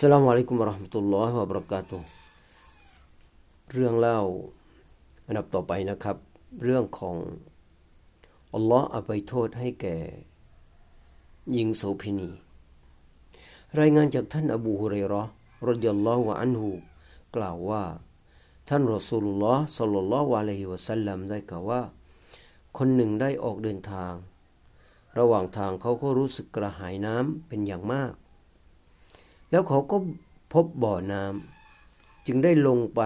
สลามอะลัยกุมรอห์มตุลลอฮิวะบรากาตุเรื่องเล่าอันดับต่อไปนะครับ เรื่องของอัลลอฮ์อภัยโทษให้แก่หญิงโสเภณีรายงานจากท่านอบูฮุเรรอรดิยัลลอฮุอันฮูกล่าวว่า ท่านรอสูลุลลอฮ์สัลลัลลอฮุอะลัยฮิวะสัลลัมได้กล่าวว่า คนหนึ่งได้ออกเดินทาง ระหว่างทางเขาก็รู้สึกกระหายน้ำเป็นอย่างมาก แล้วเขาก็พบบ่อน้ำจึงได้ลงไป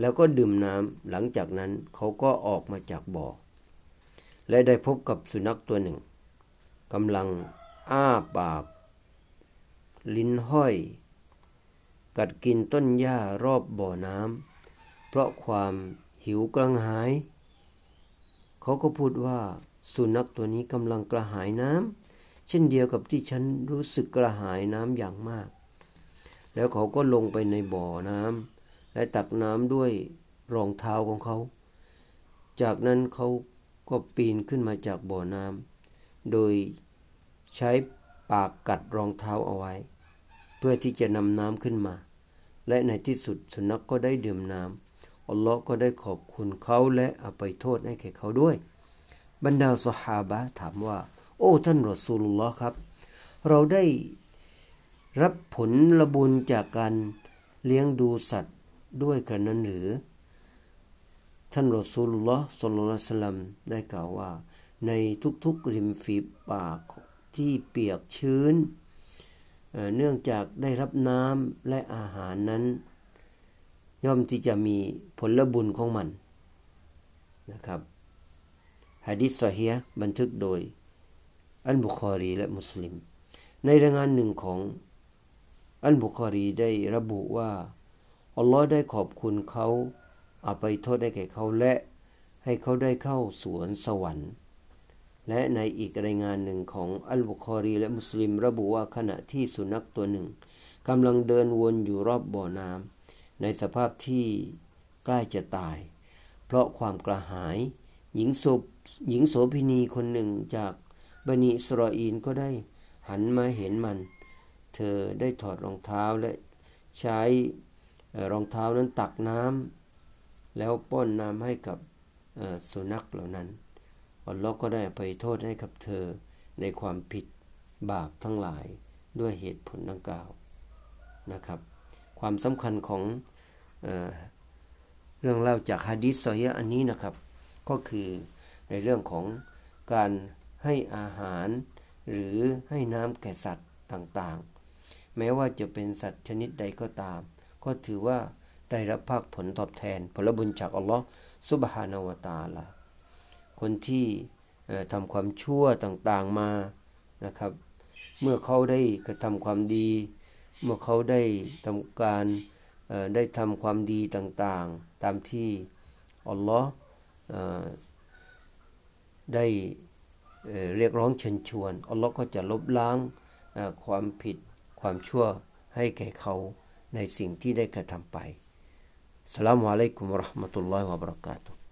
แล้วก็ดื่มน้ำหลังจากนั้นเขาก็ออกมาจากบ่อ และได้พบกับสุนัขตัวหนึ่งกำลังอ้าปาก ลิ้นห้อย กัดกินต้นหญ้ารอบบ่อน้ำเพราะความหิวกระหาย เขาก็พูดว่าสุนัขตัวนี้กำลังกระหายน้ำ เช่นเดียวกับที่ฉันรู้สึกกระหายน้ำอย่างมาก แล้วเขาก็ลงไปในบ่อน้ำและตักน้ำด้วยรองเท้าของเขา จากนั้นเขาก็ปีนขึ้นมาจากบ่อน้ำโดยใช้ปากกัดรองเท้าเอาไว้ เพื่อที่จะนำน้ำขึ้นมา และในที่สุดสุนัขกก็ได้ดื่มน้ำอัลลอฮ์ก็ได้ขอบคุณเขาและอภัยโทษให้แก่เขาด้วย บรรดาสหาบะถามว่า โอ้ท่านรอสูลุลลอครับ เราได้รับผลละบุญจากการเลี้ยงดูสัตว์ด้วยกันนั้นหรือ ท่านรอสูลุลลอสุลลัลสลัมได้กล่าวว่า ในทุกๆริมฝีปากที่เปียกชื้น เนื่องจากได้รับน้ำและอาหารนั้น ย่อมที่จะมีผลบุญของมันนะครับฮะดิษซอฮีบันทึกโดย อัลบุคอรีและมุสลิม ในรายงานหนึ่งของอัลบุคอรีได้ระบุว่า อัลลอฮ์ได้ขอบคุณเขาอาไปโทษได้แก่เขาและให้เขาได้เข้าสวนสวรรค์ และในอีกรายงานหนึ่งของอัลบุคอรีและมุสลิม ระบุว่าขณะที่สุนัขตัวหนึ่งกำลังเดินวนอยู่รอบบ่อน้ำในสภาพที่ใกล้จะตาย เพราะความกระหาย หญิงโสหญิงโสพินีคนหนึ่งจาก บันิสรออีนก็ได้หันมาเห็นมัน เธอได้ถอดรองเท้าและใช้รองเท้านั้นตักน้ำแล้วป้อนน้ำให้กับสุนัขเหล่านั้น อัลลอฮ์ก็ได้ไปโทษให้กับเธอในความผิดบาปทั้งหลายด้วยเหตุผลดังกล่าวนะครับ ความสำคัญของเอเรื่องเล่าจากฮะดิษซอยอันนี้นะครับ ก็คือในเรื่องของการ ให้อาหาร หรือให้น้ำแก่สัตว์ต่างๆ แม้ว่าจะเป็นสัตว์ชนิดใดก็ตาม ก็ถือว่าได้รับภาคผลตอบแทน ผลบุญจากอัลลอฮ์สุบฮานาวตาละคนที่ทำความชั่วต่างๆมานะครับ เมื่อเขาได้กระทำความดี เมื่อเขาได้ทำการได้ทำความดีต่างๆ ตามที่อัลลอฮ์ได้ เรียกร้องเชิญชวนอัลลอฮ์ก็จะลบล้างความผิดความชั่วให้แก่เขาในสิ่งที่ได้กระทำไปสลามุอะลัยกุมรหมะตุลลอฮิวะบรักาตุ